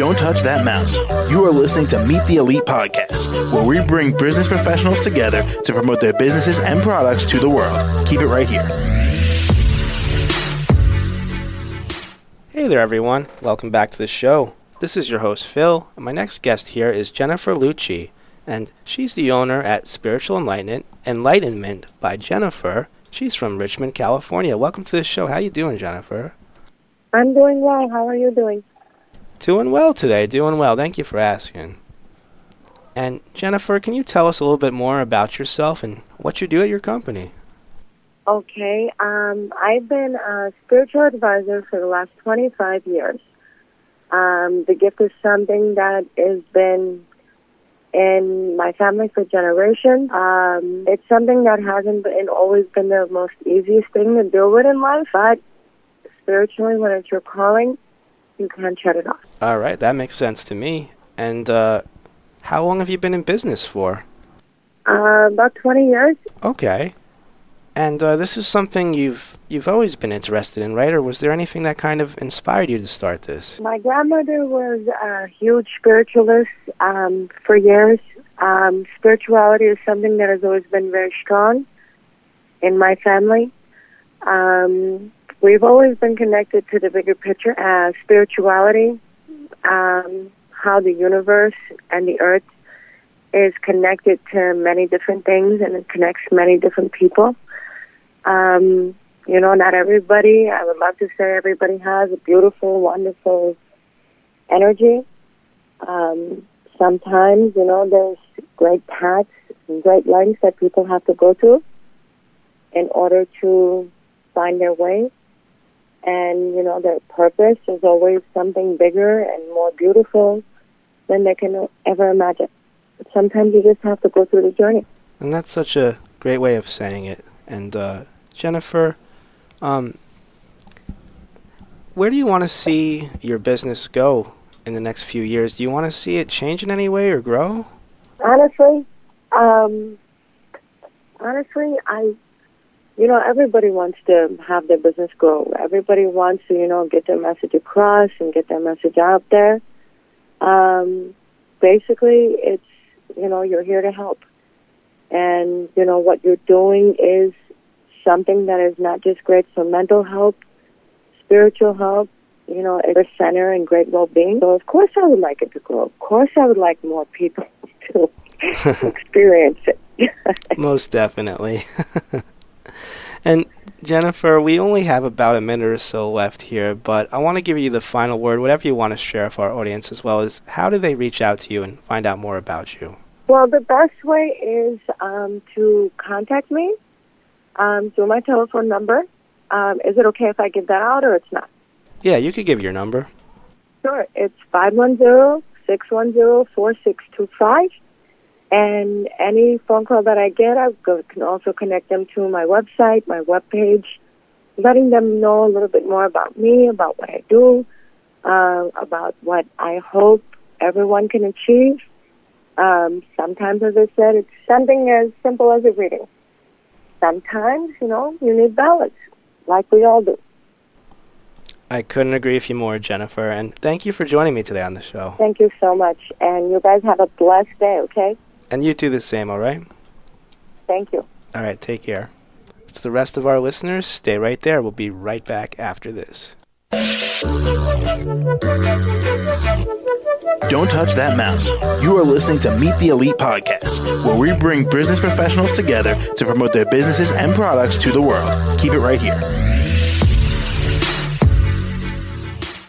Don't touch that mouse. You are listening to Meet the Elite Podcast, where we bring business professionals together to promote their businesses and products to the world. Keep it right here. Hey there, everyone. Welcome back to the show. This is your host, Phil, and my next guest here is Jennifer Lucci, and she's the owner at Spiritual Enlightenment, Enlightenment by Jennifer. She's from Richmond, California. Welcome to the show. How you doing, Jennifer? I'm doing well. How are you doing? Doing well today. Doing well. Thank you for asking. And Jennifer, can you tell us a little bit more about yourself and what you do at your company? Okay. Um, I've been a spiritual advisor for the last 25 years. Um, the gift is something that has been in my family for generations. Um, it's something that hasn't been always been the most easiest thing to deal with in life, but spiritually, when it's your calling, you can't shut it off. All right, that makes sense to me. And uh, how long have you been in business for? Uh, about 20 years. Okay. And uh, this is something you've you've always been interested in, right? Or was there anything that kind of inspired you to start this? My grandmother was a huge spiritualist um, for years. Um, spirituality is something that has always been very strong in my family. Um, we've always been connected to the bigger picture as spirituality, um, how the universe and the earth is connected to many different things and it connects many different people. Um, you know, not everybody, I would love to say everybody has a beautiful, wonderful energy. Um, sometimes, you know, there's great paths and great lengths that people have to go through in order to find their way. And, you know, their purpose is always something bigger and more beautiful than they can ever imagine. But sometimes you just have to go through the journey. And that's such a great way of saying it. And uh, Jennifer, um, where do you want to see your business go in the next few years? Do you want to see it change in any way or grow? Honestly, um, honestly, I, you know, everybody wants to have their business grow. Everybody wants to, you know, get their message across and get their message out there. Um, basically, it's, you know, you're here to help. And, you know, what you're doing is something that is not just great for mental health, spiritual health, you know, it's a center and great well-being. So of course I would like it to grow. Of course I would like more people to experience it. Most definitely. And Jennifer, we only have about a minute or so left here, but I want to give you the final word, whatever you want to share with our audience as well as how do they reach out to you and find out more about you? Well, the best way is um, to contact me um, through my telephone number. Um, is it okay if I give that out or it's not? Yeah, you could give your number. Sure. It's 510-610-4625. And any phone call that I get, I can also connect them to my website, my webpage, letting them know a little bit more about me, about what I do, uh, about what I hope everyone can achieve. Um, sometimes, as I said, it's something as simple as a reading. Sometimes, you know, you need balance, like we all do. I couldn't agree with you more, Jennifer. And thank you for joining me today on the show. Thank you so much. And you guys have a blessed day, okay? And you do the same, all right? Thank you. All right, take care. To the rest of our listeners, stay right there. We'll be right back after this. Don't touch that mouse. You are listening to Meet the Elite Podcast, where we bring business professionals together to promote their businesses and products to the world. Keep it right here.